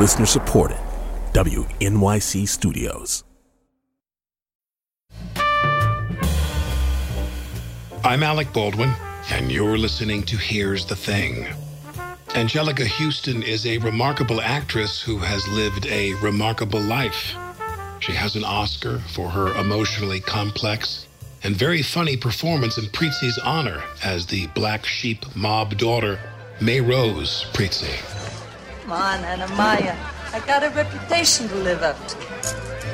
Listener supported. WNYC Studios. I'm Alec Baldwin, and you're listening to Here's the Thing. Anjelica Huston is a remarkable actress who has lived a remarkable life. She has an Oscar for her emotionally complex and very funny performance in Prizzi's honor as the black sheep mob daughter, Maerose Prizzi. Come on, Anna Maya. I got a reputation to live up to.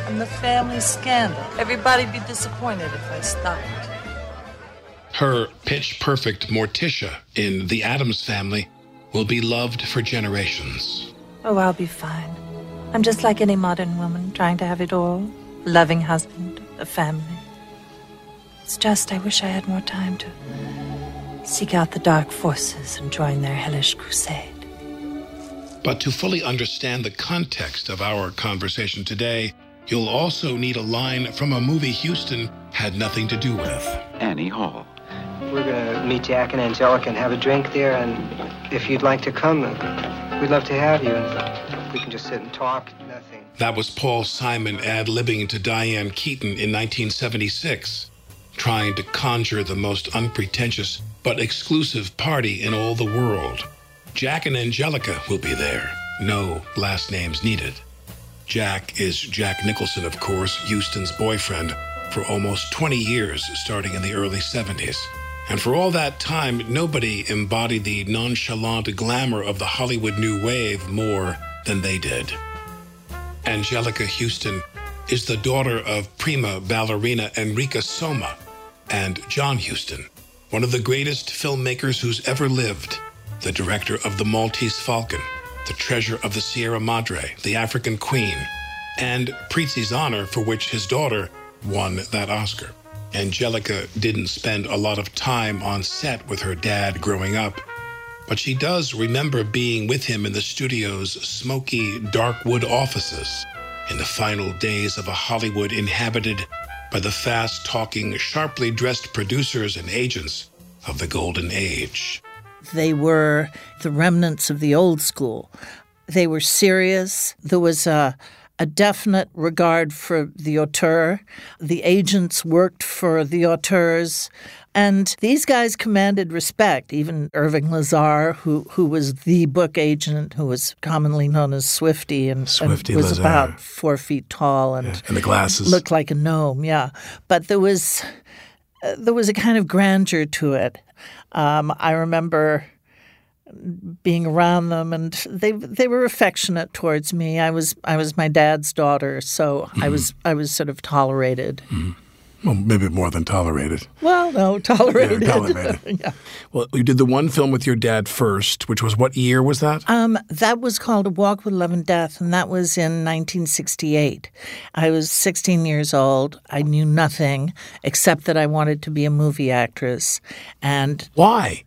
I'm the family scandal. Everybody'd be disappointed if I stopped. Her pitch perfect Morticia in The Addams Family will be loved for generations. Oh, I'll be fine. I'm just like any modern woman trying to have it all a loving husband, a family. It's just I wish I had more time to seek out the dark forces and join their hellish crusade. But to fully understand the context of our conversation today, you'll also need a line from a movie Huston had nothing to do with. Annie Hall. We're going to meet Jack and Anjelica and have a drink there, and if you'd like to come, uh, we'd love to have you. And we can just sit and talk, nothing. That was Paul Simon ad libbing to Diane Keaton in 1976, trying to conjure the most unpretentious but exclusive party in all the world. Jack and Anjelica will be there. No last names needed. Jack is Jack Nicholson, of course, Huston's boyfriend for almost 20 years, starting in the early 70s. And for all that time, nobody embodied the nonchalant glamour of the Hollywood New Wave more than they did. Anjelica Huston is the daughter of prima ballerina Enrica Soma and John Huston, one of the greatest filmmakers who's ever lived, the director of The Maltese Falcon, The Treasure of the Sierra Madre, The African Queen, and Prizzi's Honor, for which his daughter won that Oscar. Anjelica didn't spend a lot of time on set with her dad growing up, but she does remember being with him in the studio's smoky, dark wood offices in the final days of a Hollywood inhabited by the fast talking, sharply dressed producers and agents of the Golden Age. They were the remnants of the old school. They were serious. There was a a definite regard for the auteur. The agents worked for the auteurs. And these guys commanded respect. Even Irving Lazar, who, who was the book agent, who was commonly known as Swifty and, Swifty and was Lazar. about four feet tall and, Yeah, and the glasses. looked like a gnome. Yeah, but there was there was a kind of grandeur to it. Um, I remember being around them and they they were affectionate towards me. I was I was my dad's daughter, so I was I was sort of tolerated. Well, maybe more than tolerated. Well, no, tolerated. Yeah, tolerated. yeah. Well, you did the one film with your dad first, which was what year was that? Um, that was called A Walk with Love and Death, and that was in 1968. I was 16 years old. I knew nothing except that I wanted to be a movie actress. And Why?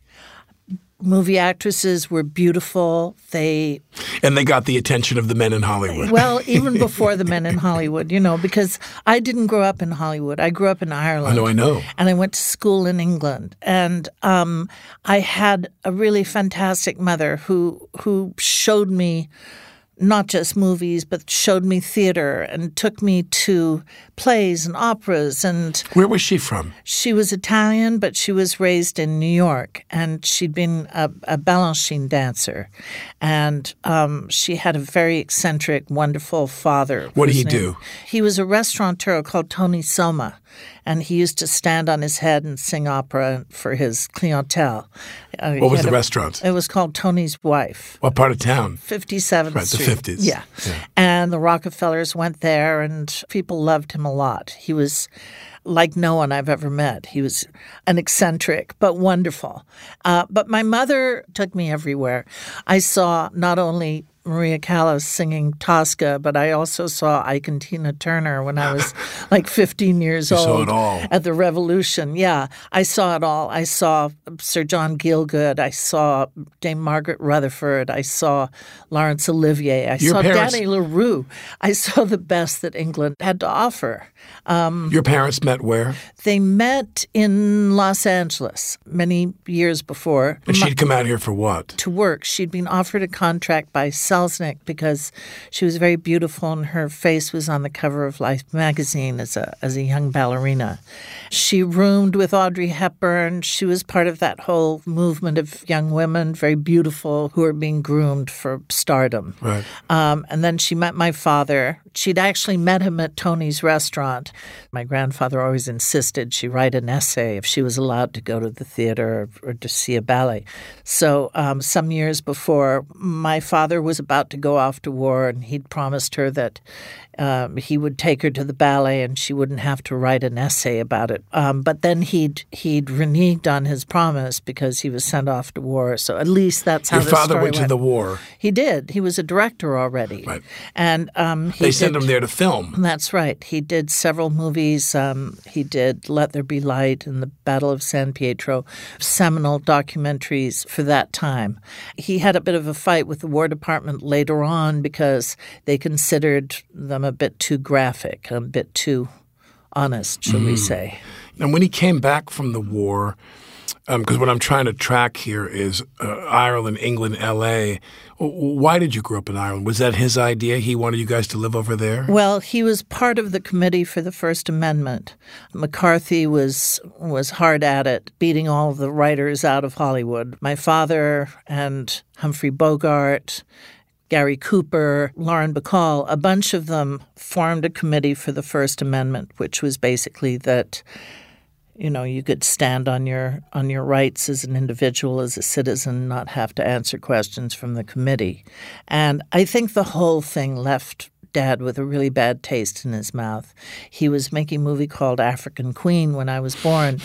Movie actresses were beautiful. They And they got the attention of the men in Hollywood. Well, even before the men in Hollywood, you know, because I didn't grow up in Hollywood. I grew up in Ireland. I know, I know. And I went to school in England. And um, I had a really fantastic mother who who showed me not just movies, but showed me theater and took me to plays and operas and Where was she from? she was Italian, but she was raised in New York, and she'd been a, a Balanchine dancer, and um, she had a very eccentric, wonderful father. What did he name- do? He was a restaurateur called Tony Soma, and he used to stand on his head and sing opera for his clientele. Uh, What was the a- restaurant? It was called Tony's Wife. What part of town? 57th Right, the 50s. Yeah. Yeah. And the Rockefellers went there, and people loved him a lot. He was like no one I've ever met. He was an eccentric, but wonderful. Uh, but my mother took me everywhere. I saw not only Maria Callas singing Tosca, but I also saw Ike and Tina Turner when I was like 15 years You old saw it all. at the Revolution. Yeah, I saw it all. I saw Sir John Gielgud. I saw Dame Margaret Rutherford. I saw Laurence Olivier. I Your saw parents- Danny LaRue. I saw the best that England had to offer. Um, Your parents met where? they met in Los Angeles many years before. And she'd come out here for what? to work. She'd been offered a contract by Cell Selznick because she was very beautiful and her face was on the cover of Life magazine as a as a young ballerina. She roomed with Audrey Hepburn. She was part of that whole movement of young women, very beautiful, who are being groomed for stardom. Right. Um, and then she met my father. She'd actually met him at Tony's restaurant. My grandfather always insisted she write an essay if she was allowed to go to the theater or, or to see a ballet. So um, some years before, my father was about to go off to war, and he'd promised her that um, he would take her to the ballet and she wouldn't have to write an essay about it. Um, but then he'd he'd reneged on his promise because he was sent off to war. So at least that's how Your the father story went to the war. He did. He was a director already, Right. and um, he They sent did- him there to film. that's right. He did several movies. Um, he did Let There Be Light and The Battle of San Pietro, seminal documentaries for that time. He had a bit of a fight with the War Department later on because they considered them a bit too graphic, a bit too honest, shall we say. And when he came back from the war, because what I'm trying to track here is uh, Ireland, England, L.A. Why did you grow up in Ireland? Was that his idea? He wanted you guys to live over there? Well, he was part of the committee for the First Amendment. McCarthy was was hard at it, beating all the writers out of Hollywood. My father and Humphrey Bogart, Gary Cooper, Lauren Bacall, a bunch of them formed a committee for the First Amendment, which was basically that you know you could stand on your on your rights as an individual as a citizen not have to answer questions from the committee. And i think the whole thing left dad with a really bad taste in his mouth. He was making a movie called african queen when i was born.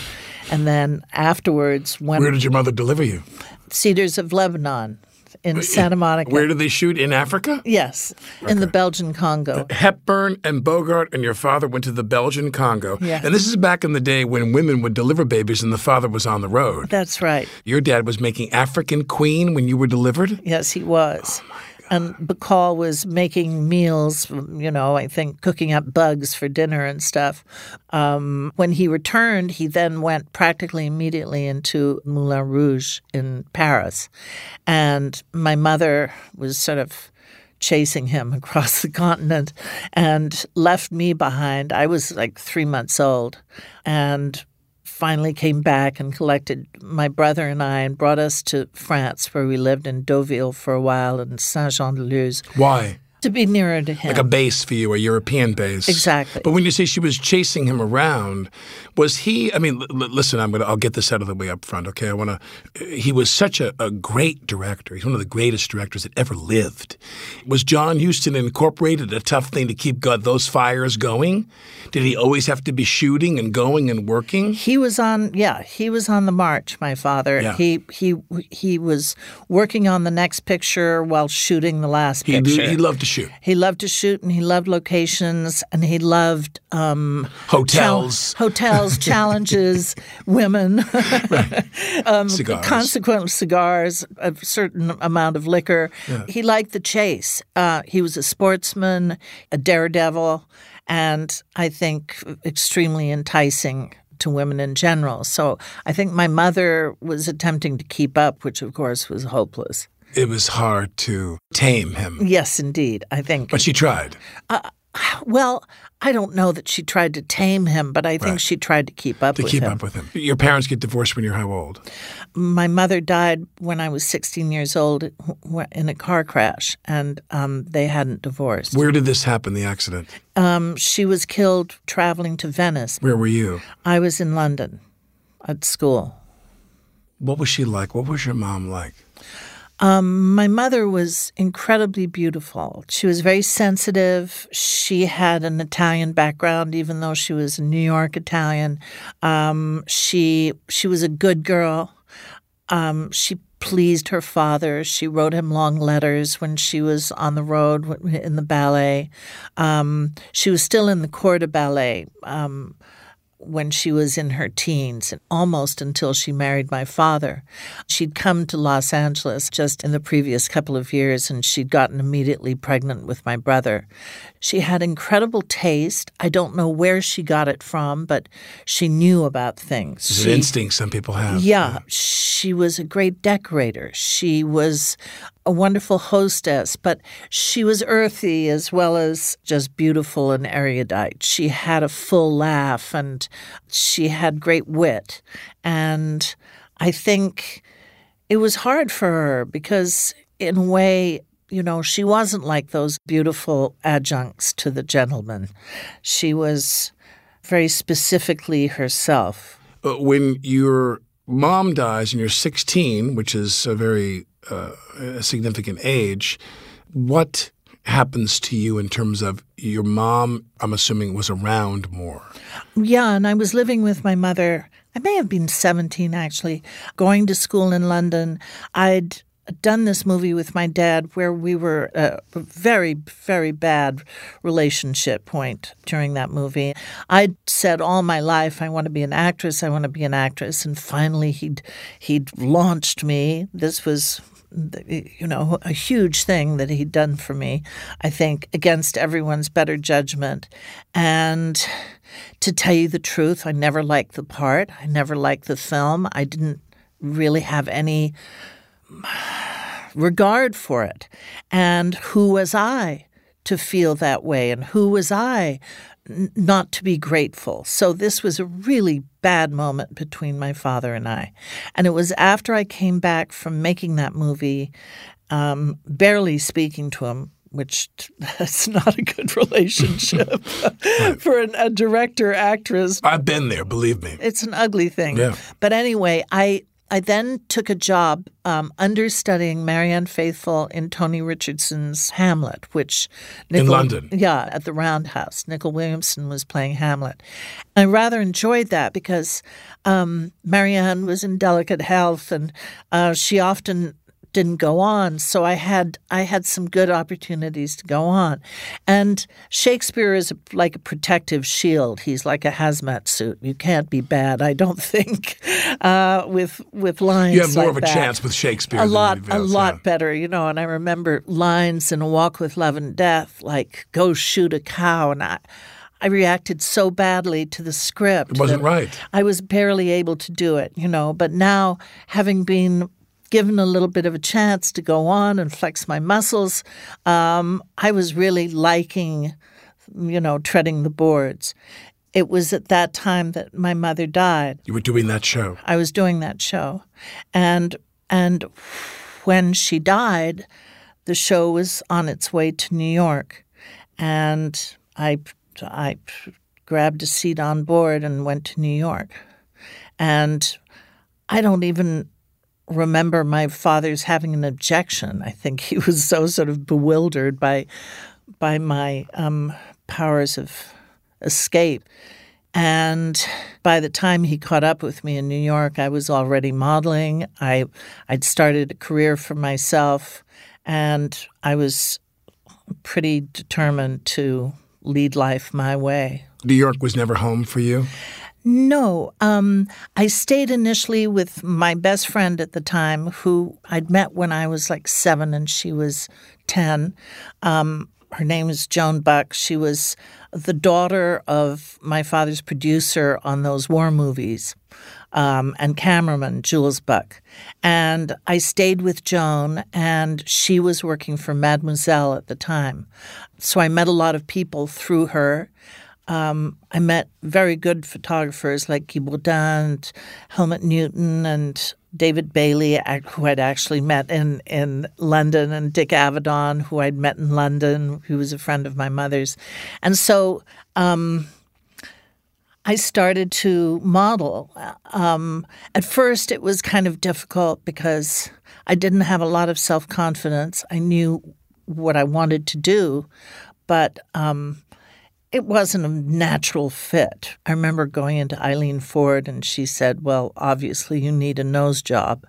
And then afterwards when Where did your mother deliver you? cedars of lebanon in santa monica Where did they shoot? In Africa? yes in the belgian congo uh, Hepburn and Bogart and your father went to the Belgian Congo. Yeah. And this is back in the day when women would deliver babies and the father was on the road. that's right Your dad was making African Queen when you were delivered? Yes, he was. Oh, and Bacall was making meals, you know, I think cooking up bugs for dinner and stuff. Um, when he returned, he then went practically immediately into Moulin Rouge in Paris. And my mother was sort of chasing him across the continent and left me behind. I was like three months old and finally came back and collected my brother and I and brought us to France, where we lived in Deauville for a while and Saint Jean de Luz Why? To be nearer to him. Like a base for you, a European base. Exactly. But when you say she was chasing him around, was he? I mean, listen, I'm gonna. I'll get this out of the way up front. Okay, I want to. He was such a, a great director. He's one of the greatest directors that ever lived. Was John Huston Incorporated a tough thing to keep God, those fires going? Did he always have to be shooting and going and working? He was on, yeah, he was on the march. My father. Yeah. He he he was working on the next picture while shooting the last He picture. he loved to shoot. He loved to shoot, and he loved locations, and he loved um, Hotels. chal- hotels, challenges, women, um, Cigars. consequent cigars, a certain amount of liquor. He liked the chase. Uh, he was a sportsman, a daredevil, and I think extremely enticing to women in general. So I think my mother was attempting to keep up, which of course was hopeless. It was hard to tame him, Yes, indeed. I think. but she tried. well, I don't know that she tried to tame him, but I think Right. she tried to keep up To with keep him. up with him. Your parents get divorced when you're how old? My mother died when I was 16 years old in a car crash, and um, they hadn't divorced. Where did this happen? The accident? Um, she was killed traveling to Venice. Where were you? I was in London at school. What was she like? What was your mom like? My mother was incredibly beautiful. She was very sensitive. She had an Italian background, even though she was New York Italian. Um, she she was a good girl. Um, she pleased her father. She wrote him long letters when she was on the road in the ballet. Um, she was still in the corps de ballet. When she was in her teens, and almost until she married my father. She'd come to Los Angeles just in the previous couple of years, and she'd gotten immediately pregnant with my brother. She had incredible taste. I don't know where she got it from, but she knew about things. It's She- an instinct some people have. yeah, she was a great decorator. She was a wonderful hostess, but she was earthy as well as just beautiful and erudite. She had a full laugh and she had great wit. And I think it was hard for her because, in a way, you know, she wasn't like those beautiful adjuncts to the gentleman. She was very specifically herself. Uh, when your mom dies and you're 16, which is a very uh, a significant age, what happens to you in terms of your mom, I'm assuming, was around more? Yeah, and I was living with my mother. I may have been 17 actually, going to school in London. I'd done this movie with my dad where we were a very, very bad relationship point during that movie. I'd said all my life, I want to be an actress, I want to be an actress. And finally, he'd, he'd launched me. This was you know, a huge thing that he'd done for me, I think, against everyone's better judgment. And to tell you the truth, I never liked the part. I never liked the film. I didn't really have any regard for it. And who was I to feel that way? And who was I n- not to be grateful? So this was a really bad moment between my father and I. And it was after I came back from making that movie, um, barely speaking to him, which that's not a good relationship for an, a director actress. I've been there, believe me. It's an ugly thing. Yeah. But anyway, I I then took a job um, understudying Marianne Faithfull in Tony Richardson's Hamlet, which in London, yeah, at the Roundhouse. Nicol Williamson was playing Hamlet. I rather enjoyed that because um, Marianne was in delicate health, and uh, she often didn't go on. So I had I had some good opportunities to go on, and Shakespeare is like a protective shield. He's like a hazmat suit. You can't be bad. I don't think uh, with with lines. You have more like of a that. chance with Shakespeare. A lot, a lot yeah. better, you know. And I remember lines in A Walk with Love and Death, like "Go shoot a cow," and I. I reacted so badly to the script. It wasn't right. I was barely able to do it, you know. But now, having been given a little bit of a chance to go on and flex my muscles, um, I was really liking, you know, treading the boards. It was at that time that my mother died. You were doing that show. I was doing that show, and and when she died, the show was on its way to New York, and I I grabbed a seat on board and went to New York, and I don't even remember my father's having an objection. I think he was so sort of bewildered by by my um, powers of escape. And by the time he caught up with me in New York, I was already modeling. I I'd started a career for myself, and I was pretty determined to lead life my way. New York was never home for you. No, um, I stayed initially with my best friend at the time, who I'd met when I was like seven and she was 10. Um, her name is Joan Buck. She was the daughter of my father's producer on those war movies um, and cameraman, Jules Buck. And I stayed with Joan, and she was working for Mademoiselle at the time. So I met a lot of people through her. Um, I met very good photographers like Guy Bourdin and Helmut Newton and David Bailey, who I'd actually met in, in London, and Dick Avedon, who I'd met in London, who was a friend of my mother's. And so um, I started to model. Um, at first, it was kind of difficult because I didn't have a lot of self confidence. I knew what I wanted to do, but um, it wasn't a natural fit. I remember going into Eileen Ford and she said, Well, obviously you need a nose job.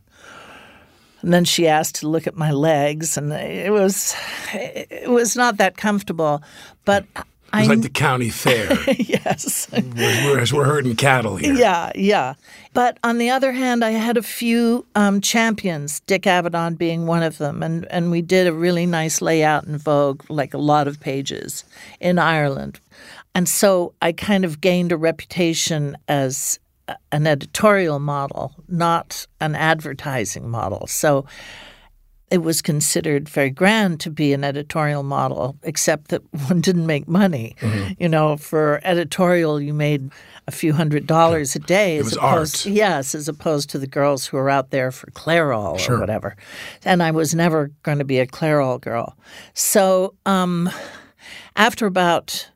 And then she asked to look at my legs, and it was it was not that comfortable. But It I was like the county fair, yes, whereas we're herding cattle here. yeah, yeah. But on the other hand, I had a few um, champions, Dick Avedon being one of them, and and we did a really nice layout in Vogue, like a lot of pages in Ireland, and so I kind of gained a reputation as an editorial model, not an advertising model. So it was considered very grand to be an editorial model, except that one didn't make money. Mm-hmm. You know, for editorial, you made a few hundred dollars a day. It as was opposed, art. Yes, as opposed to the girls who were out there for Clairol Sure. or whatever. And I was never going to be a Clairol girl. So um, after about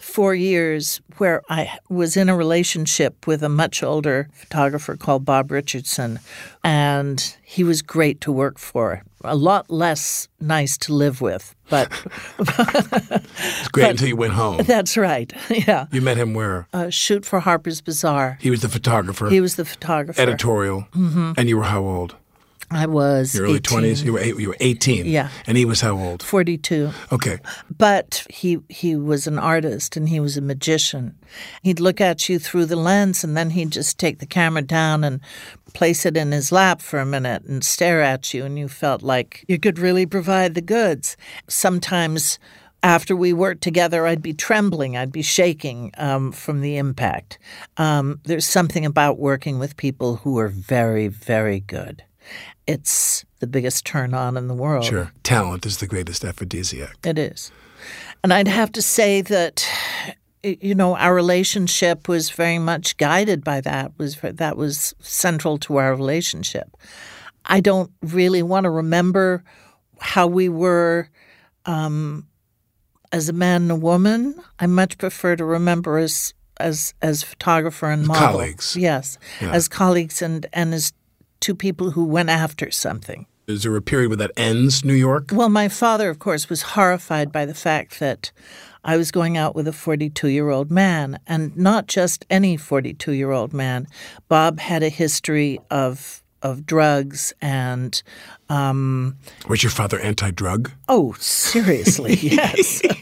four years where I was in a relationship with a much older photographer called Bob Richardson, and he was great to work for. A lot less nice to live with, but It's great until you went home. that's right. Yeah. You met him where? Uh, shoot for Harper's Bazaar. He was the photographer, He was the photographer. editorial, and you were how old? I was Your early twenties. You were eight, you were eighteen. Yeah. and he was how old? 42. Okay, But he he was an artist and he was a magician. He'd look at you through the lens and then he'd just take the camera down and place it in his lap for a minute and stare at you and you felt like you could really provide the goods. Sometimes after we worked together, I'd be trembling, I'd be shaking um, from the impact. Um, there's something about working with people who are very, very good. It's the biggest turn on in the world. sure. Talent is the greatest aphrodisiac. It is. And I'd have to say that you know our relationship was very much guided by that was that was central to our relationship. I don't really want to remember how we were um, as a man and a woman. I much prefer to remember as as as photographer and model. colleagues. Yes, Yeah. as colleagues and and as two people who went after something. Is there a period where that ends New York? Well, my father, of course, was horrified by the fact that I was going out with a 42 year old man, and not just any 42 year old man. Bob had a history of of drugs and um, Was your father anti-drug? oh, seriously, yes,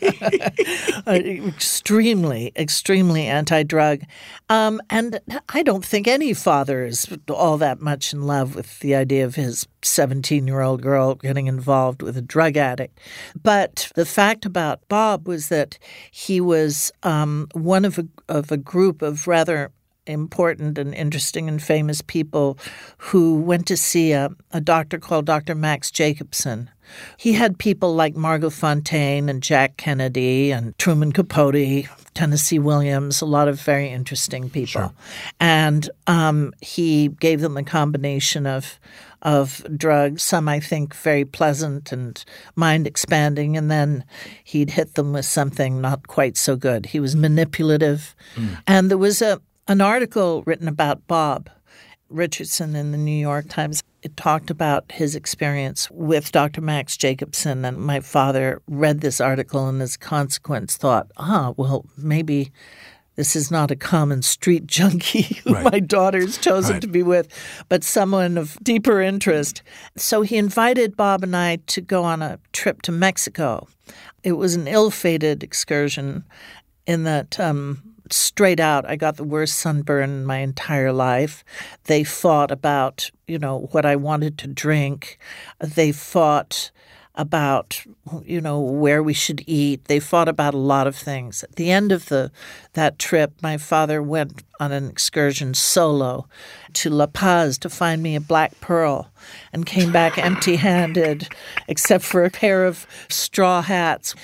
Uh, extremely, extremely anti-drug. Um, and I don't think any father is all that much in love with the idea of his 17-year-old girl getting involved with a drug addict. But the fact about Bob was that he was um, one of a, of a group of rather important and interesting and famous people who went to see a, a doctor called Dr. Max Jacobson. He had people like Margot Fonteyn and Jack Kennedy and Truman Capote, Tennessee Williams, a lot of very interesting people. And um, he gave them a combination of of drugs, some I think very pleasant and mind expanding, and then he'd hit them with something not quite so good. He was manipulative. And there was a an article written about Bob Richardson in the New York Times. It talked about his experience with Dr. Max Jacobson, and my father read this article and, as a consequence, thought, ah, well, maybe this is not a common street junkie who Right. my daughter's chosen Right. to be with, but someone of deeper interest. So he invited Bob and I to go on a trip to Mexico. It was an ill fated excursion in that um, straight out, I got the worst sunburn in my entire life. They fought about, you know, what I wanted to drink. They fought about, you know, where we should eat. They fought about a lot of things. At the end of the that trip, my father went on an excursion solo to La Paz to find me a black pearl and came back empty-handed except for a pair of straw hats.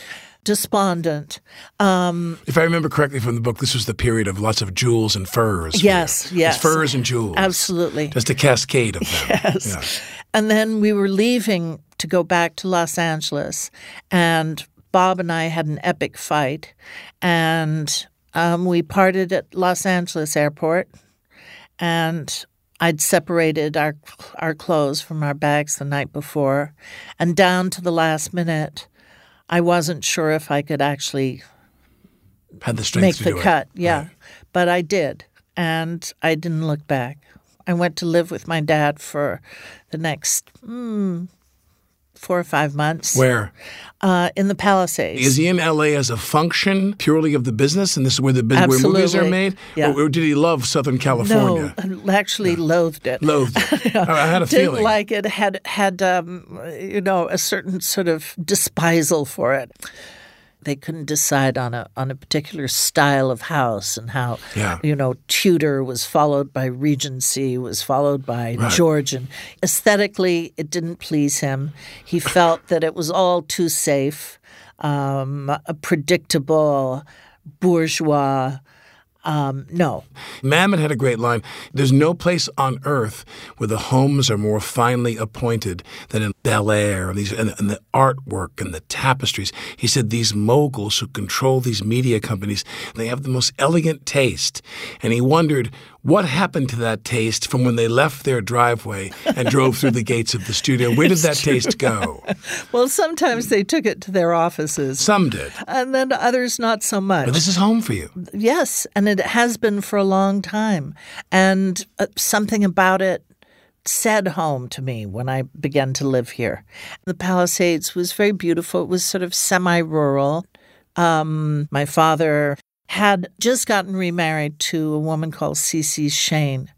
Despondent. Um, If I remember correctly from the book, this was the period of lots of jewels and furs. Yes, yes. It's furs and jewels. Absolutely. Just a cascade of them. Yes. Yeah. And then we were leaving to go back to Los Angeles, and Bob and I had an epic fight, and um, we parted at Los Angeles airport, and I'd separated our our clothes from our bags the night before, and down to the last minute, I wasn't sure if I could actually Had the strength make to the do cut. it. Yeah, Right. but I did, and I didn't look back. I went to live with my dad for the next mm, four or five months Where? uh, in the Palisades. Is he in LA as a function purely of the business, and this is where the where movies are made? Yeah. Or, or did he love Southern California? No, actually loathed it. Loathed it. I I had a Didn't feeling. like it. Had had um, you know a certain sort of despisal for it. They couldn't decide on a on a particular style of house and how Yeah. you know Tudor was followed by Regency was followed by Right. Georgian. Aesthetically, it didn't please him. He felt that it was all too safe, um, a predictable, bourgeois. Um, no, Mamet had a great line. There's no place on earth where the homes are more finely appointed than in Bel Air and, these, and, and the artwork and the tapestries. He said these moguls who control these media companies, they have the most elegant taste. And he wondered what happened to that taste from when they left their driveway and drove through the gates of the studio. Where did that taste go? well, sometimes they took it to their offices, Some did. and then others not so much. But this is home for you. Yes, and it has been for a long time. And uh, something about it said home to me when I began to live here. The Palisades was very beautiful. It was sort of semi rural. Um, my father had just gotten remarried to a woman called Cece Shane.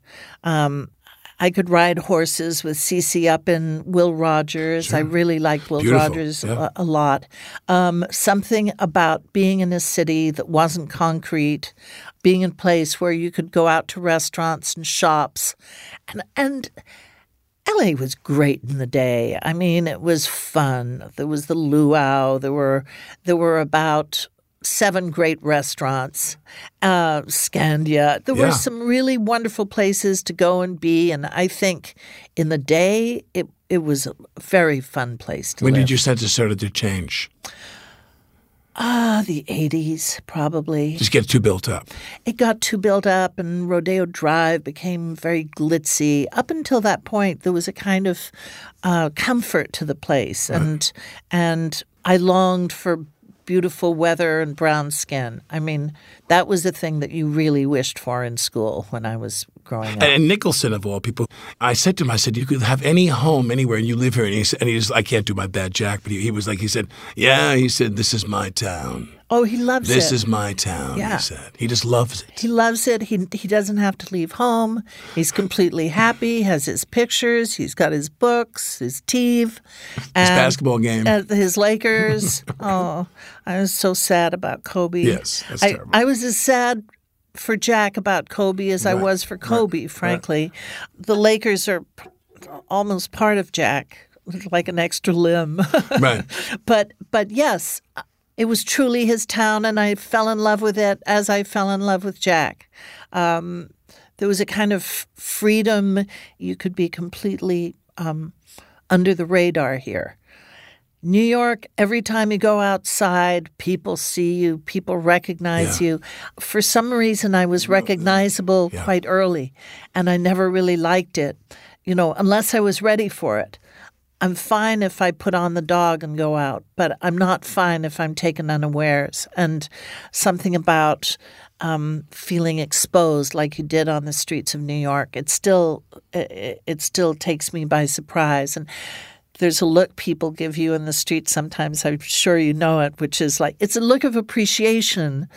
Um, I could ride horses with Cece up in Will Rogers. I really liked Will Beautiful, Rogers yeah. a, a lot. Um, something about being in a city that wasn't concrete, being in a place where you could go out to restaurants and shops, and and LA was great in the day. I mean, it was fun. There was the luau. There were there were about seven great restaurants, uh, Scandia. There Yeah. were some really wonderful places to go and be. And I think in the day, it it was a very fun place to be. When live. did you sense it started to change? Ah, the eighties probably. Just get too built up. it got too built up and Rodeo Drive became very glitzy. Up until that point, there was a kind of uh, comfort to the place, and and I longed for beautiful weather and brown skin. I mean, that was the thing that you really wished for in school when I was growing up. And, Nicholson, of all people, I said to him, I said, you could have any home anywhere and you live here. And he, said, and he was, I can't do my bad Jack, but he, he was like, he said, yeah, he said, this is my town. oh, he loves it. This is my town, Yeah. he said. He just loves it. He loves it. He he doesn't have to leave home. He's completely happy. Has his pictures. He's got his books, his TV, His basketball game. at his Lakers. oh, I was so sad about Kobe. Yes, that's I, terrible. I was as sad for Jack about Kobe as I was for Kobe. Frankly, the Lakers are p- almost part of Jack, like an extra limb. right. but but yes, it was truly his town, and I fell in love with it as I fell in love with Jack. Um, there was a kind of freedom. You could be completely um, under the radar here. New York, every time you go outside, people see you, people recognize Yeah. you. For some reason, I was recognizable Yeah. quite early, and I never really liked it, you know, unless I was ready for it. I'm fine if I put on the dog and go out, but I'm not fine if I'm taken unawares. And something about um, feeling exposed, like you did on the streets of New York, it still it, it still takes me by surprise. And there's a look people give you in the street sometimes. I'm sure you know it, which is like it's a look of appreciation.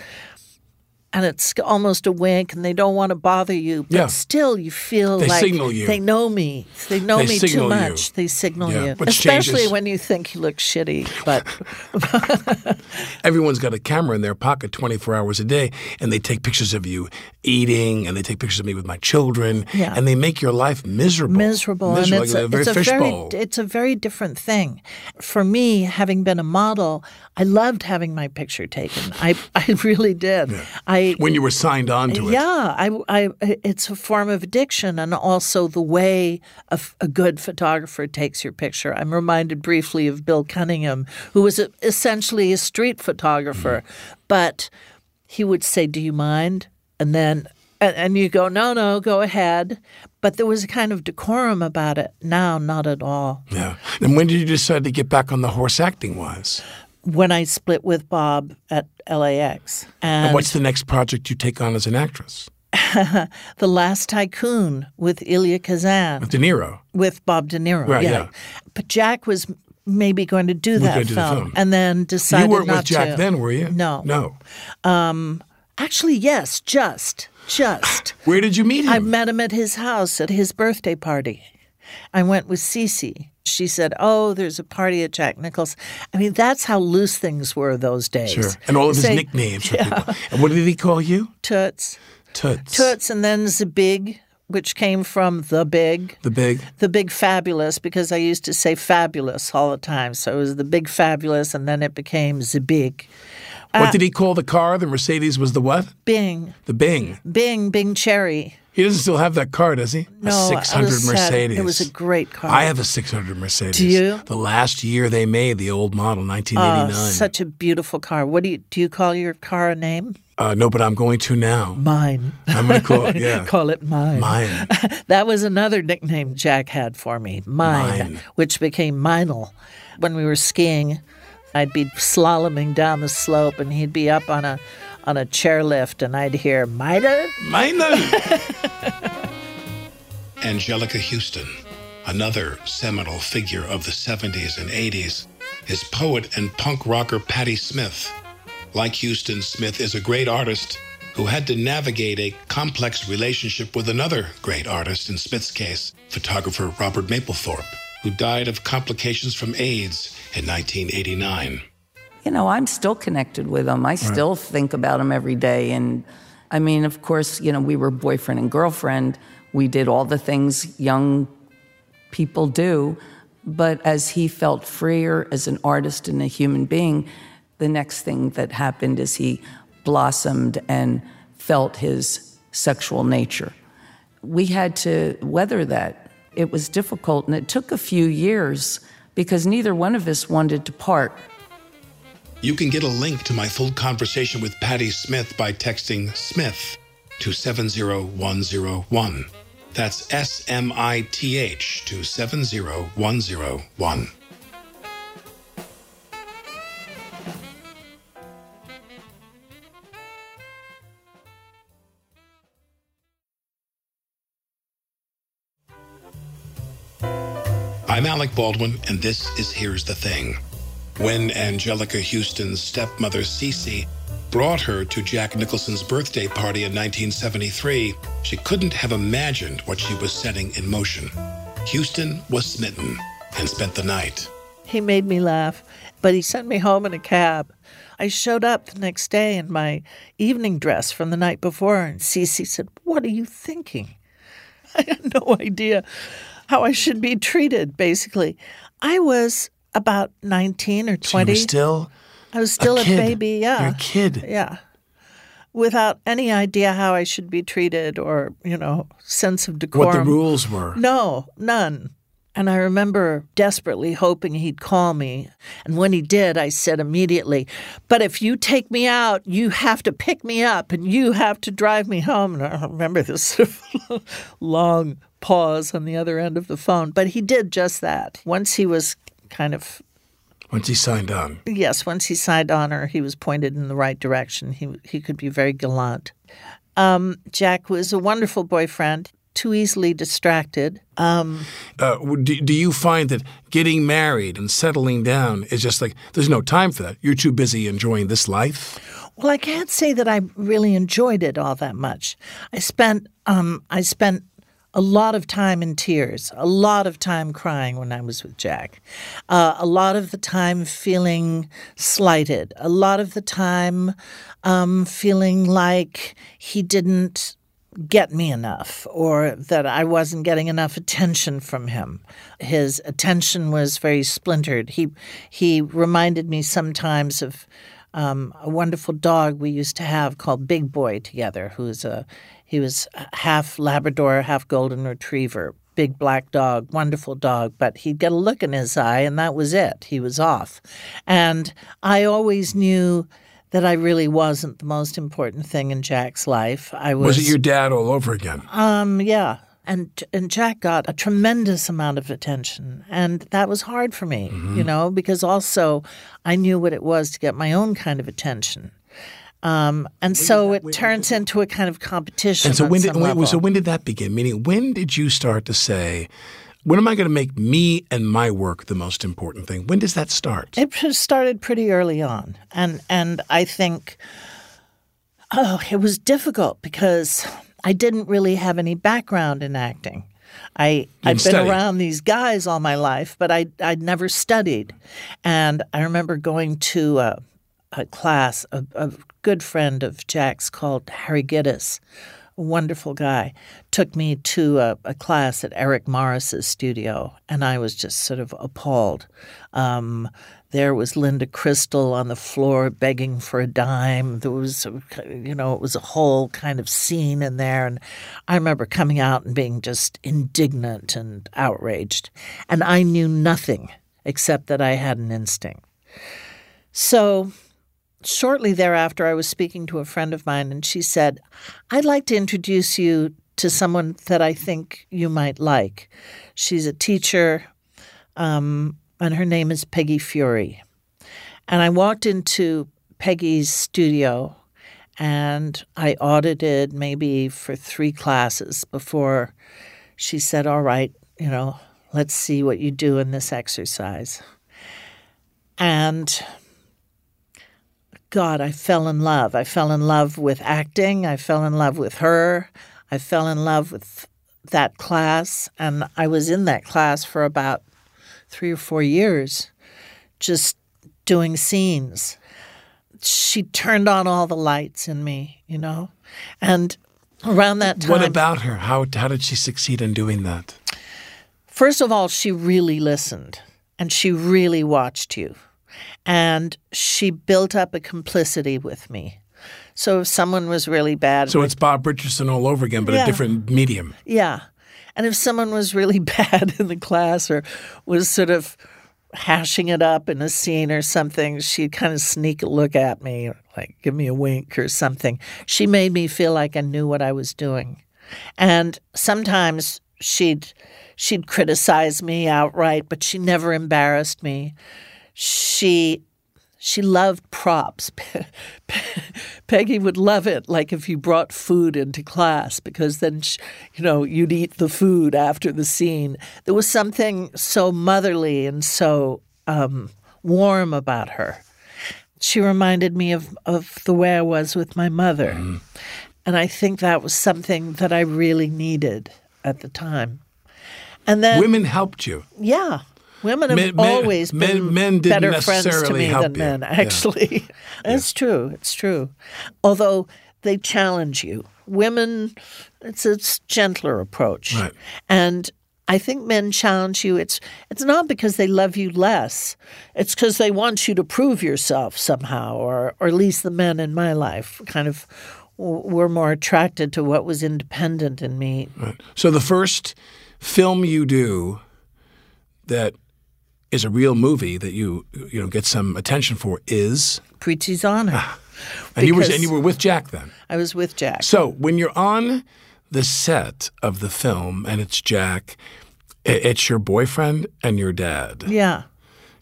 And it's almost a wink, and they don't want to bother you, but Yeah. still you feel They like signal you. they know me. They know They me too you. much. They signal Yeah, you, especially changes- when you think you look shitty. But Everyone's got a camera in their pocket 24 hours a day, and they take pictures of you eating, and they take pictures of me with my children, Yeah. and they make your life miserable. miserable, and Miserable, it's like a, a very it's a very it's a very different thing. For me, having been a model, I loved having my picture taken. I I really did. I when you were signed on to it. Yeah, I, I, it's a form of addiction, and also the way a good photographer takes your picture. I'm reminded briefly of Bill Cunningham, who was a, essentially a street photographer, mm-hmm. but he would say, "Do you mind?" and then. And, and you go, no, no, go ahead. But there was a kind of decorum about it. Now, not at all. Yeah. And when did you decide to get back on the horse acting wise? When I split with Bob at LAX, And and what's the next project you take on as an actress? The Last Tycoon with Elia Kazan. With De Niro. with Bob De Niro. Right, yeah. yeah. But Jack was maybe going to do that gonna do the film, film. and then decided you weren't not with Jack to. then, were you? No. No. Um, actually, yes, just, just. Where did you meet him? I met him at his house at his birthday party. I went with Cece She said, "Oh, there's a party at Jack Nichols." I mean, that's how loose things were those days. Sure. And all of his Say, nicknames for people. And what did he call you? Toots, Toots. Toots, and then Zabig, which came from the big. The big. the big fabulous because I used to say fabulous all the time. So it was the big fabulous, and then it became the big. What uh, did he call the car? The Mercedes was the what? Bing, The Bing. Bing, Bing Cherry. He doesn't still have that car, does he? No, a I 600 was sad. Mercedes. It was a great car. I have a 600 Mercedes. Do you? The last year they made the old model, 1989. Oh, 1989. such a beautiful car. What do you do? You call your car a name? uh, no, but I'm going to now. Mine. I'm going to call it, yeah. call it mine. Mine. that was another nickname Jack had for me, mine, Mine. which became Minel. When we were skiing, I'd be slaloming down the slope, and he'd be up on a on a chairlift, and I'd hear Minor. Mine. Anjelica Huston, another seminal figure of the 70s and 80s, is poet and punk rocker Patti Smith. Like Huston, Smith is a great artist who had to navigate a complex relationship with another great artist, in Smith's case, photographer Robert Mapplethorpe, who died of complications from AIDS in 1989. You know, I'm still connected with him. I still think about him every day. And I mean, of course, you know, we were boyfriend and girlfriend. We did all the things young people do. But as he felt freer as an artist and a human being, the next thing that happened is he blossomed and felt his sexual nature. We had to weather that. It was difficult and it took a few years because neither one of us wanted to part. You can get a link to my full conversation with Patti Smith by texting Smith to 70101. That's S M I T H to 70101. I'm Alec Baldwin, and this is Here's the Thing. When Anjelica Huston's stepmother Cece brought her to Jack Nicholson's birthday party in 1973, she couldn't have imagined what she was setting in motion. Huston was smitten and spent the night. He made me laugh, but he sent me home in a cab. I showed up the next day in my evening dress from the night before, and Cece said, What are you thinking? I had no idea how I should be treated, basically. I was about 19 or So you 20. were still I was still a, kid. baby, yeah. You're a kid. Yeah. Without any idea how I should be treated or, you know, sense of decorum. What the rules were. No, none. And I remember desperately hoping he'd call me. And when he did, I said immediately, But if you take me out, you have to pick me up and you have to drive me home. And I remember this long pause on the other end of the phone. But he did just that. Once he was kind of Once he signed on. Yes, once he signed on or he was pointed in the right direction, he he could be very gallant. Um, Jack was a wonderful boyfriend, too easily distracted. Um, Uh, do, do you find that getting married and settling down is just like there's no time for that? You're too busy enjoying this life. well, I can't say that I really enjoyed it all that much. I spent um, I spent a lot of time in tears, a lot of time crying when I was with Jack, uh, a lot of the time feeling slighted, a lot of the time um, feeling like he didn't get me enough or that I wasn't getting enough attention from him. His attention was very splintered. He he reminded me sometimes of um, a wonderful dog we used to have called Big Boy together, who's a he was half Labrador, half Golden Retriever. Big black dog, wonderful dog, but he'd get a look in his eye, and that was it. He was off. And I always knew that I really wasn't the most important thing in Jack's life. I was. Was it your dad all over again? Um, yeah. And and Jack got a tremendous amount of attention, and that was hard for me, you know, because also I knew what it was to get my own kind of attention. Um, and so it turns into a kind of competition. and so when did when, so when did that begin? Meaning, when did you start to say, "When am I going to make me and my work the most important thing"? When does that start? It started pretty early on, and and I think, oh, it was difficult because I didn't really have any background in acting. I I'd been study. around these guys all my life, but I I'd never studied. And I remember going to a, a class. A, a good friend of Jack's called Harry Gittes, a wonderful guy, took me to a, a class at Eric Morris's studio, and I was just sort of appalled. Um, there was Linda Cristal on the floor begging for a dime. There was, you know, it was a whole kind of scene in there. And I remember coming out and being just indignant and outraged. And I knew nothing except that I had an instinct. So shortly thereafter, I was speaking to a friend of mine, and she said, I'd like to introduce you to someone that I think you might like. She's a teacher. Um, and her name is Peggy Feury. And I walked into Peggy's studio and I audited maybe for three classes before she said, All right, you know, let's see what you do in this exercise. And God, I fell in love. I fell in love with acting. I fell in love with her. I fell in love with that class. And I was in that class for about three or four years just doing scenes. She turned on all the lights in me, you know? And around that time. What about her? How, how did she succeed in doing that? First of all, she really listened and she really watched you. And she built up a complicity with me. So if someone was really bad. So it's Bob Richardson all over again, but Yeah. a different medium. Yeah. And if someone was really bad in the class or was sort of hashing it up in a scene or something, she'd kind of sneak a look at me, or like give me a wink or something. She made me feel like I knew what I was doing. And sometimes she'd she'd criticize me outright, but she never embarrassed me. She she loved props. Peggy would love it, like if you brought food into class, because then, sh you know, you'd eat the food after the scene. There was something so motherly and so um, warm about her. She reminded me of, of the way I was with my mother. And I think that was something that I really needed at the time. And then, Women helped you. yeah. Women have Men- always men- been men better friends to me than you. men, Yeah. actually. It's true. It's true. Although they challenge you. Women, it's a gentler approach. Right. And I think men challenge you. It's it's not because they love you less. It's because they want you to prove yourself somehow, or or at least the men in my life kind of were more attracted to what was independent in me. Right. So the first film you do that is a real movie that you you know get some attention for is Prizzi's honor. and you were and you were with Jack then. I was with Jack. So when you're on the set of the film and it's Jack, it's your boyfriend and your dad, yeah.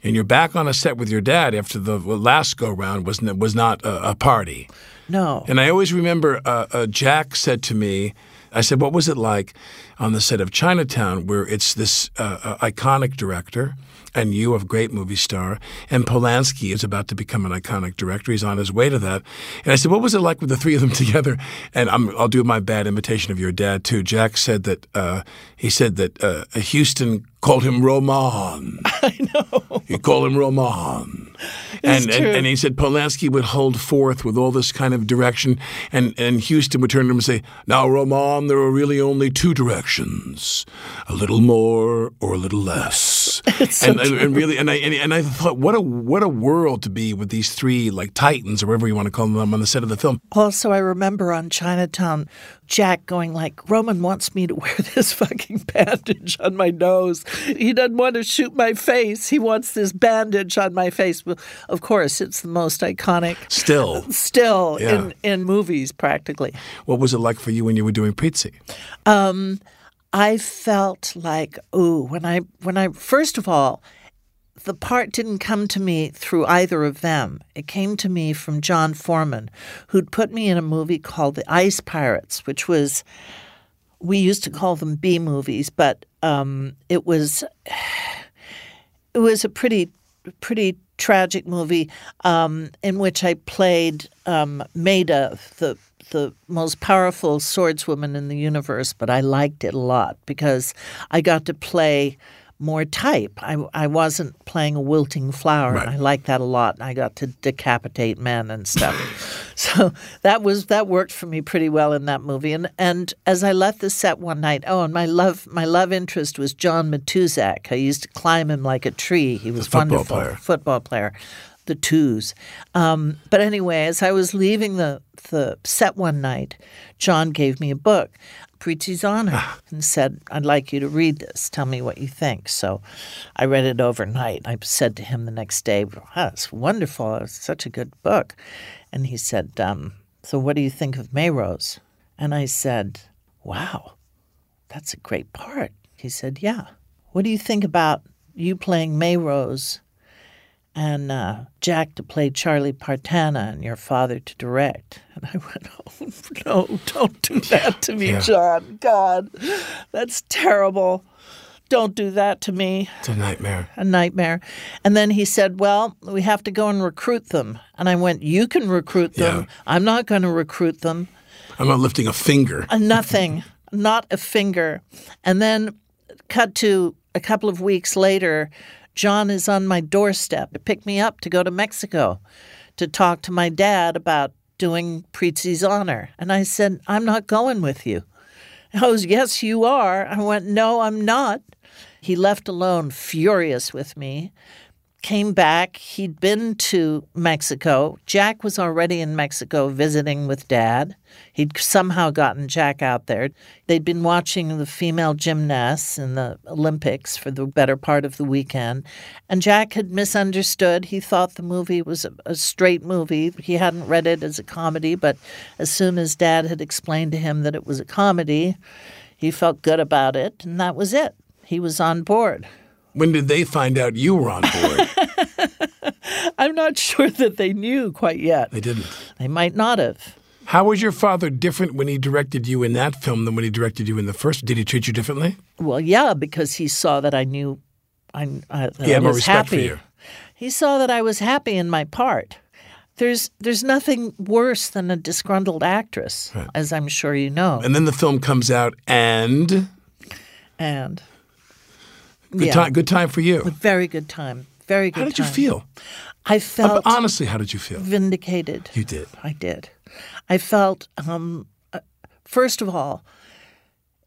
and you're back on a set with your dad after the last go round was was not a, a party. No. And I always remember uh, uh, Jack said to me, I said, What was it like on the set of Chinatown, where it's this uh, uh, iconic director and you, a great movie star, and Polanski is about to become an iconic director. He's on his way to that. And I said, What was it like with the three of them together? And I'm, I'll do my bad imitation of your dad, too. Jack said that, uh, he said that uh, Huston called him Roman. I know. You call him Roman. And, and, true. and he said Polanski would hold forth with all this kind of direction, and, and Huston would turn to him and say, Now, Roman, there are really only two directions a little more or a little less. and, and, and really, and I, and, and I thought, what a, what a world to be with these three, like titans or whatever you want to call them, on the set of the film. Also, I remember on Chinatown, Jack going like, "Roman wants me to wear this fucking bandage on my nose. He doesn't want to shoot my face. He wants this bandage on my face." Well, of course, it's the most iconic, Still, still Yeah. in in movies, practically. what was it like for you when you were doing Prizzi? I felt like, ooh, when I when I first of all, the part didn't come to me through either of them. It came to me from John Foreman, who'd put me in a movie called The Ice Pirates, which was we used to call them B movies, but um, it was it was a pretty pretty tragic movie um, in which I played um, Maida, the the most powerful swordswoman in the universe, but I liked it a lot because I got to play more type. I, I wasn't playing a wilting flower, Right. and I liked that a lot. And I got to decapitate men and stuff. so that was that worked for me pretty well in that movie. And and as I left the set one night, oh, and my love my love interest was John Matuszak. I used to climb him like a tree. He was football wonderful player. football player, the twos. Um, but anyway, as I was leaving the the set one night, John gave me a book, Prizzi's Honor, and said, "I'd like you to read this. Tell me what you think." So, I read it overnight. I said to him the next day, "Wow, it's wonderful. It's such a good book," and he said, um, "So, what do you think of Maerose?" And I said, "Wow." That's a great part. He said, Yeah. What do you think about you playing Maerose and uh, Jack to play Charley Partanna and your father to direct? And I went, Oh, no, don't do that to me, Yeah. John. God, that's terrible. Don't do that to me. It's a nightmare. A nightmare. And then he said, Well, we have to go and recruit them. And I went, You can recruit them. Yeah. I'm not going to recruit them. I'm not lifting a finger. Uh, nothing, not a finger. And then, cut to a couple of weeks later, John is on my doorstep to pick me up to go to Mexico to talk to my dad about doing Prizzi's honor. And I said, I'm not going with you. He goes, Yes, you are. I went, No, I'm not. He left alone, furious with me. Came back. He'd been to Mexico. Jack was already in Mexico visiting with dad. He'd somehow gotten Jack out there. They'd been watching the female gymnasts in the Olympics for the better part of the weekend. And Jack had misunderstood. He thought the movie was a, a straight movie. He hadn't read it as a comedy, but as soon as dad had explained to him that it was a comedy, he felt good about it, and that was it. He was on board. When did they find out you were on board? I'm not sure that they knew quite yet. they didn't. They might not have. How was your father different when he directed you in that film than when he directed you in the first? Did he treat you differently? Well, yeah, because he saw that I knew I, I, that He I had more was respect for happy. you. He saw that I was happy in my part. There's there's nothing worse than a disgruntled actress, as I'm sure you know. And then the film comes out, and And good yeah, time. Good time for you. very good time. Very good How did you feel? I felt honestly, how did you feel? vindicated. You did. I did. I felt, um, uh, first of all,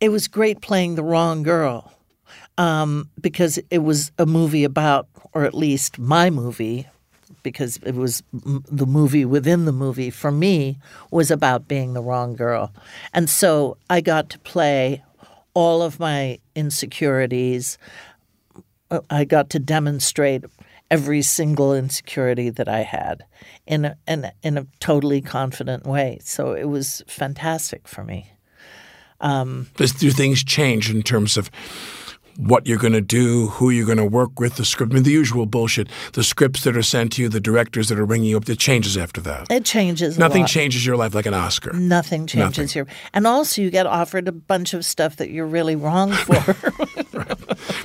it was great playing the wrong girl um, because it was a movie about, or at least my movie, because it was m- the movie within the movie for me was about being the wrong girl. And so I got to play all of my insecurities. Uh, I got to demonstrate every single insecurity that I had in a, in a, in a totally confident way. So it was fantastic for me. Does do things change in terms of what you're going to do, who you're going to work with, the script? I mean, the usual bullshit. The scripts that are sent to you, the directors that are ringing you up. It changes after that. It changes. Nothing changes your life like an Oscar. Nothing changes Nothing. here. And also, you get offered a bunch of stuff that you're really wrong for.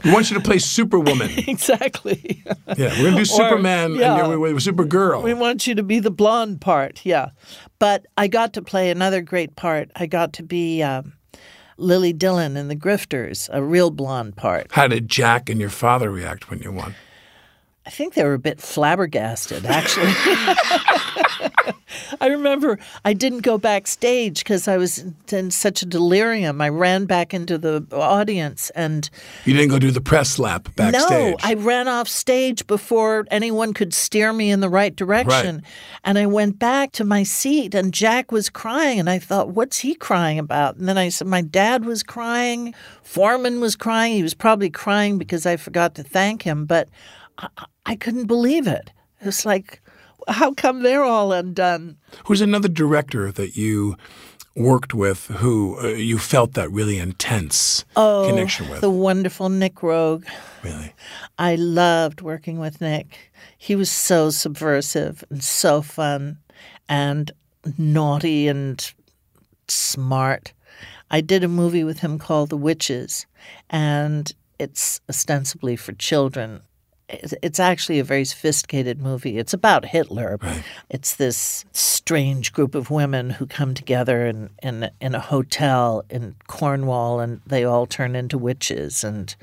We want you to play Superwoman. exactly. Yeah, we're going to do Superman yeah. and you're with Supergirl. We want you to be the blonde part, yeah. But I got to play another great part. I got to be um, Lily Dillon in The Grifters, a real blonde part. How did Jack and your father react when you won? I think they were a bit flabbergasted, actually. I remember I didn't go backstage because I was in- such a delirium. I ran back into the audience and You didn't go do the press lap backstage. No, I ran off stage before anyone could steer me in the right direction. And I went back to my seat and Jack was crying and I thought, what's he crying about? And then I said, my dad was crying, Foreman was crying. He was probably crying because I forgot to thank him, but I, I couldn't believe it. It was like, how come they're all undone? Who's another director that you worked with who uh, you felt that really intense connection with? The wonderful Nick Roeg. really? I loved working with Nick. He was so subversive and so fun and naughty and smart. I did a movie with him called The Witches, and it's ostensibly for children. It's actually a very sophisticated movie. It's about Hitler. Right. It's this strange group of women who come together in, in in a hotel in Cornwall, and they all turn into witches, and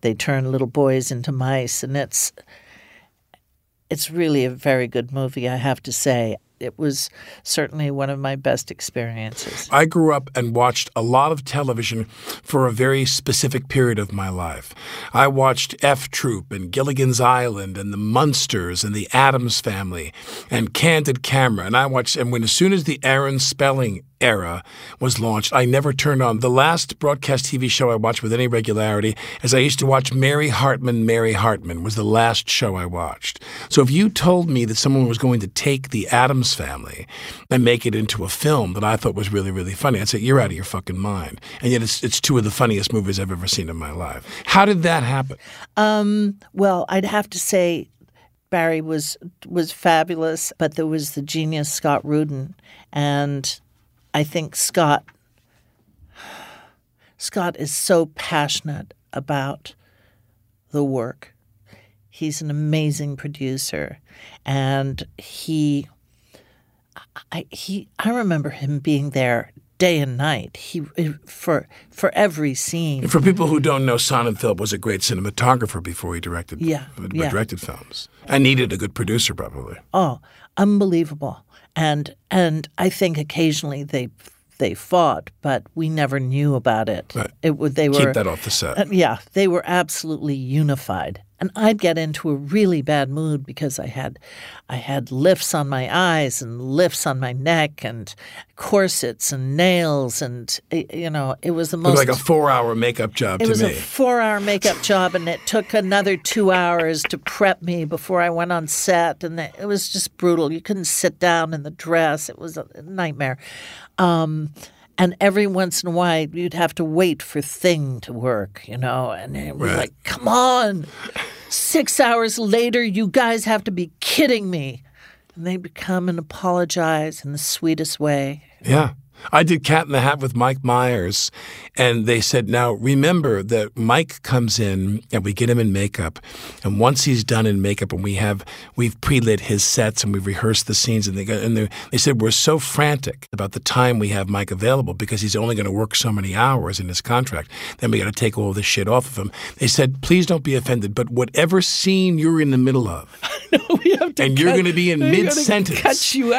they turn little boys into mice, and it's it's really a very good movie, I have to say. It was certainly one of my best experiences. I grew up and watched a lot of television for a very specific period of my life. I watched F Troop and Gilligan's Island and the Munsters and the Addams Family and Candid Camera. And I watched, and when as soon as the Aaron Spelling era was launched, I never turned on. The last broadcast TV show I watched with any regularity, as I used to watch Mary Hartman, Mary Hartman was the last show I watched. So if you told me that someone was going to take the Addams family and make it into a film that I thought was really, really funny, I'd say, you're out of your fucking mind. And yet it's, it's two of the funniest movies I've ever seen in my life. How did that happen? Um, well, I'd have to say Barry was was fabulous, but there was the genius Scott Rudin, and I think Scott Scott is so passionate about the work. He's an amazing producer, and he, I, he, I remember him being there day and night. He for for every scene. For people who don't know, Sonnenfeld was a great cinematographer before he directed. Yeah, uh, yeah. directed films. I needed a good producer, probably. Oh, unbelievable! And and I think occasionally they they fought, but we never knew about it. Right. It would they were Keep that off the set. uh, yeah, they were absolutely unified. And I'd get into a really bad mood because I had I had lifts on my eyes and lifts on my neck and corsets and nails and you know, it was the It most was like a four-hour makeup job it was me. a four hour makeup job, and it took another two hours to prep me before I went on set. And it was just brutal. You couldn't sit down in the dress, it was a nightmare. Um, and every once in a while, you'd have to wait for Thing to work, you know, and it was Right. like, come on. Six hours later, you guys have to be kidding me. And they'd come and apologize in the sweetest way. Yeah. I did Cat in the Hat with Mike Myers, and they said, now remember that Mike comes in and we get him in makeup, and once he's done in makeup and we have we've pre-lit his sets and we've rehearsed the scenes, and they go, and they, they said we're so frantic about the time we have Mike available because he's only going to work so many hours in his contract. Then we got to take all this shit off of him. They said, please don't be offended, but whatever scene you're in the middle of, and you're going to be in mid sentence, cut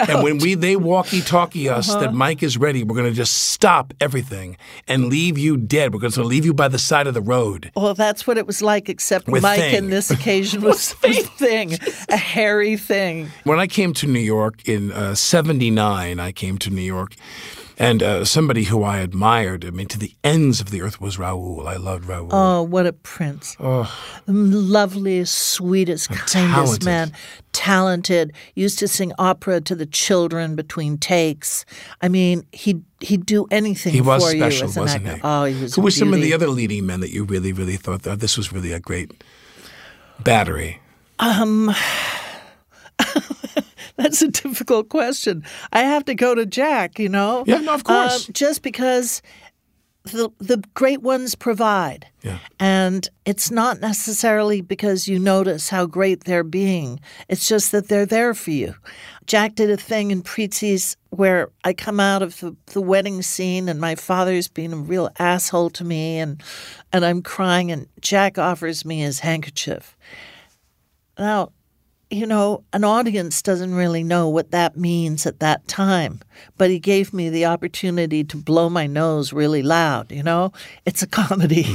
and when we they walkie-talkie us Uh-huh. that Mike is ready, we're going to just stop everything and leave you dead. We're going to leave you by the side of the road. Well, that's what it was like, except With Mike Thing. in this occasion was a thing, a hairy thing. When I came to New York in uh, '79, I came to New York, and uh, somebody who I admired, I mean, to the ends of the earth, was Raoul. I loved Raoul. Oh, what a prince. The loveliest, sweetest, kindest talented. man. Talented. Used to sing opera to the children between takes. I mean, he'd, he'd do anything he was for special, you as an wasn't actor. he? Oh, he was Who were some of the other leading men that you really, really thought that this was really a great battery? That's a difficult question. I have to go to Jack, you know? Yeah, no, of course. Um, just because the, the great ones provide. Yeah. And it's not necessarily because you notice how great they're being, it's just that they're there for you. Jack did a thing in Prizzi's where I come out of the, the wedding scene and my father's being a real asshole to me and, and I'm crying, and Jack offers me his handkerchief. Now, you know, an audience doesn't really know what that means at that time, but he gave me the opportunity to blow my nose really loud, you know? It's a comedy.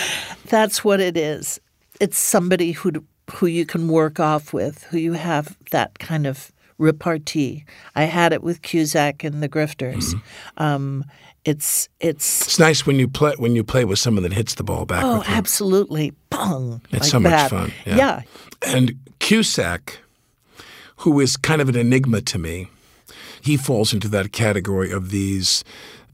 That's what it is. It's somebody who who you can work off with, who you have that kind of repartee. I had it with Cusack and the Grifters. Um, it's it's It's nice when you play when you play with someone that hits the ball back. oh, absolutely, bong. It's like so much that. fun, yeah. yeah. And Cusack, who is kind of an enigma to me, he falls into that category of these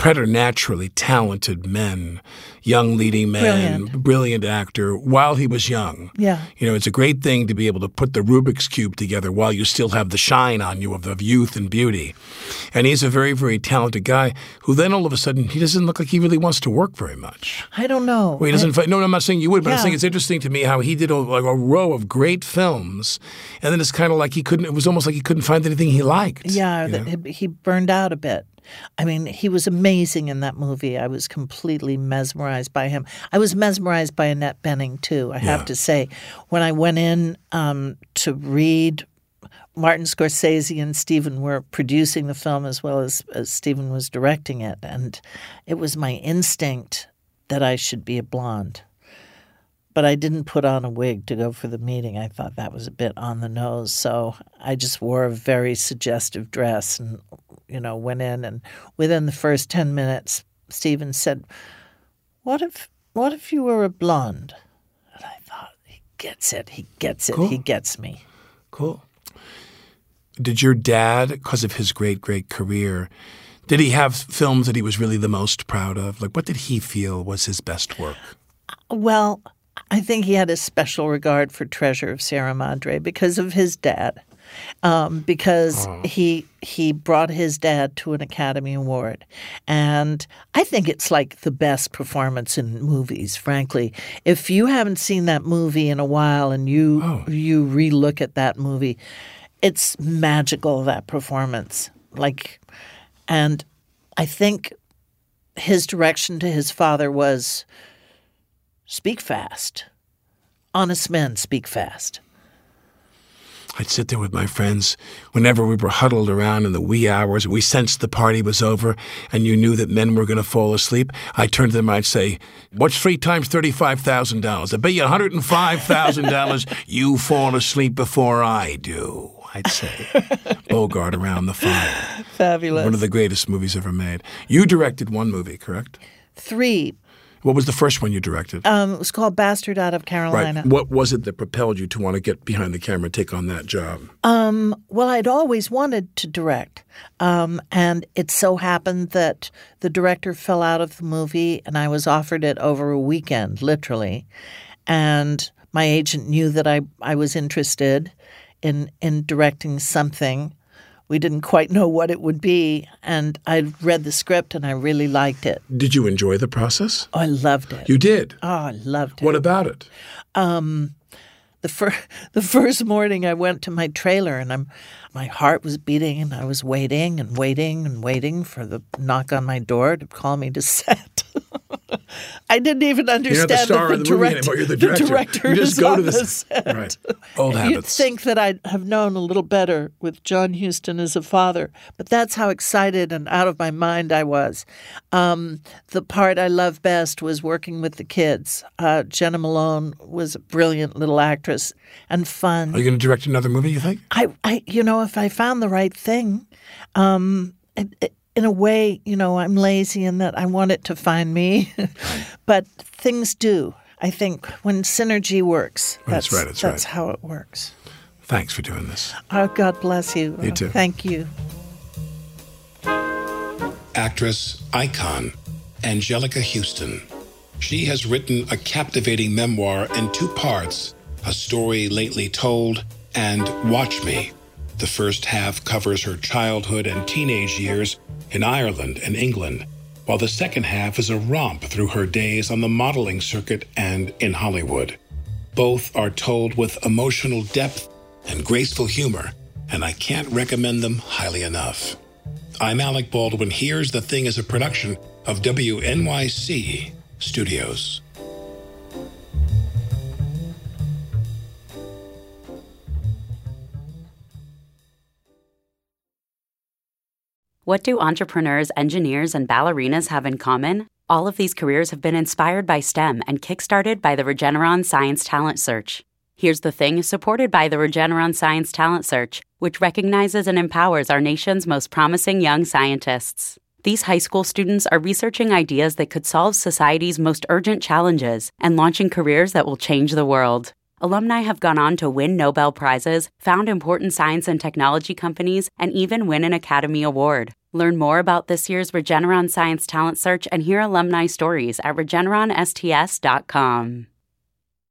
preternaturally talented men, young leading men, Brilliant. brilliant actor while he was young. Yeah. You know, it's a great thing to be able to put the Rubik's Cube together while you still have the shine on you of, of youth and beauty. And he's a very, very talented guy who then all of a sudden he doesn't look like he really wants to work very much. I don't know. Well, he doesn't. fi- no, no, I'm not saying you would, but I'm saying it's interesting to me how he did a, like a row of great films, and then it's kind of like he couldn't. It was almost like he couldn't find anything he liked. Yeah, you know? he- he burned out a bit. I mean, he was amazing in that movie. I was completely mesmerized by him. I was mesmerized by Annette Bening too. I have to say, when I went in um, to read. Martin Scorsese and Stephen were producing the film as well as, as Stephen was directing it, and it was my instinct that I should be a blonde. But I didn't put on a wig to go for the meeting. I thought that was a bit on the nose. So I just wore a very suggestive dress and, you know, went in. And within the first 10 minutes, Stephen said, What if, what if you were a blonde? And I thought, He gets it. He gets it. He gets me. Cool. Did your dad, because of his great, great career, did he have films that he was really the most proud of? Like, what did he feel was his best work? Well, I think he had a special regard for Treasure of Sierra Madre because of his dad. Um, because he he brought his dad to an Academy Award, and I think it's like the best performance in movies. Frankly, if you haven't seen that movie in a while and you you relook at that movie, it's magical that performance. Like, and I think his direction to his father was speak fast. Honest men speak fast. I'd sit there with my friends whenever we were huddled around in the wee hours. We sensed the party was over, and you knew that men were going to fall asleep. I'd turn to them. And I'd say, "What's three times thirty-five thousand dollars? I bet you one hundred and five thousand dollars you fall asleep before I do." I'd say, Bogart around the fire. Fabulous. One of the greatest movies ever made. You directed one movie, correct? Three. What was the first one you directed? Um, it was called Bastard Out of Carolina. right. What was it that propelled you to want to get behind the camera and take on that job? Well, I'd always wanted to direct. Um, and it so happened that the director fell out of the movie and I was offered it over a weekend, literally. And my agent knew that I, I was interested in, in directing something. We didn't quite know what it would be. And I read the script and I really liked it. Did you enjoy the process? Oh, I loved it. You did. oh, I loved it. What about it? Um, the fir- the first morning I went to my trailer and I'm my heart was beating and I was waiting and waiting and waiting for the knock on my door to call me to set. I didn't even You're understand not the star that the movie direct- anymore. You're the director. director you just is go on to the, the set. Right. Old You'd think that I'd have known a little better with John Huston as a father, but that's how excited and out of my mind I was. Um, the part I loved best was working with the kids. Uh, Jena Malone was a brilliant little actress and fun. Are you going to direct another movie? You think? I, I, you know, if I found the right thing, um, it, it, in a way, you know, I'm lazy in that I want it to find me, but things do. I think when synergy works, That's that's right, that's that's right. how it works. Thanks for doing this. Oh, God bless you. You too. Thank you. actress, icon, Anjelica Huston. She has written a captivating memoir in two parts A Story Lately Told and Watch Me. The first half covers her childhood and teenage years in Ireland and England, while the second half is a romp through her days on the modeling circuit and in Hollywood. Both are told with emotional depth and graceful humor, and I can't recommend them highly enough. I'm Alec Baldwin. Here's the Thing is a production of WNYC Studios. What do entrepreneurs, engineers, and ballerinas have in common? All of these careers have been inspired by STEM and kickstarted by the Regeneron Science Talent Search. Here's the Thing supported by the Regeneron Science Talent Search, which recognizes and empowers our nation's most promising young scientists. These high school students are researching ideas that could solve society's most urgent challenges and launching careers that will change the world. Alumni have gone on to win Nobel Prizes, found important science and technology companies, and even win an Academy Award. Learn more about this year's Regeneron Science Talent Search and hear alumni stories at regeneronsts.com.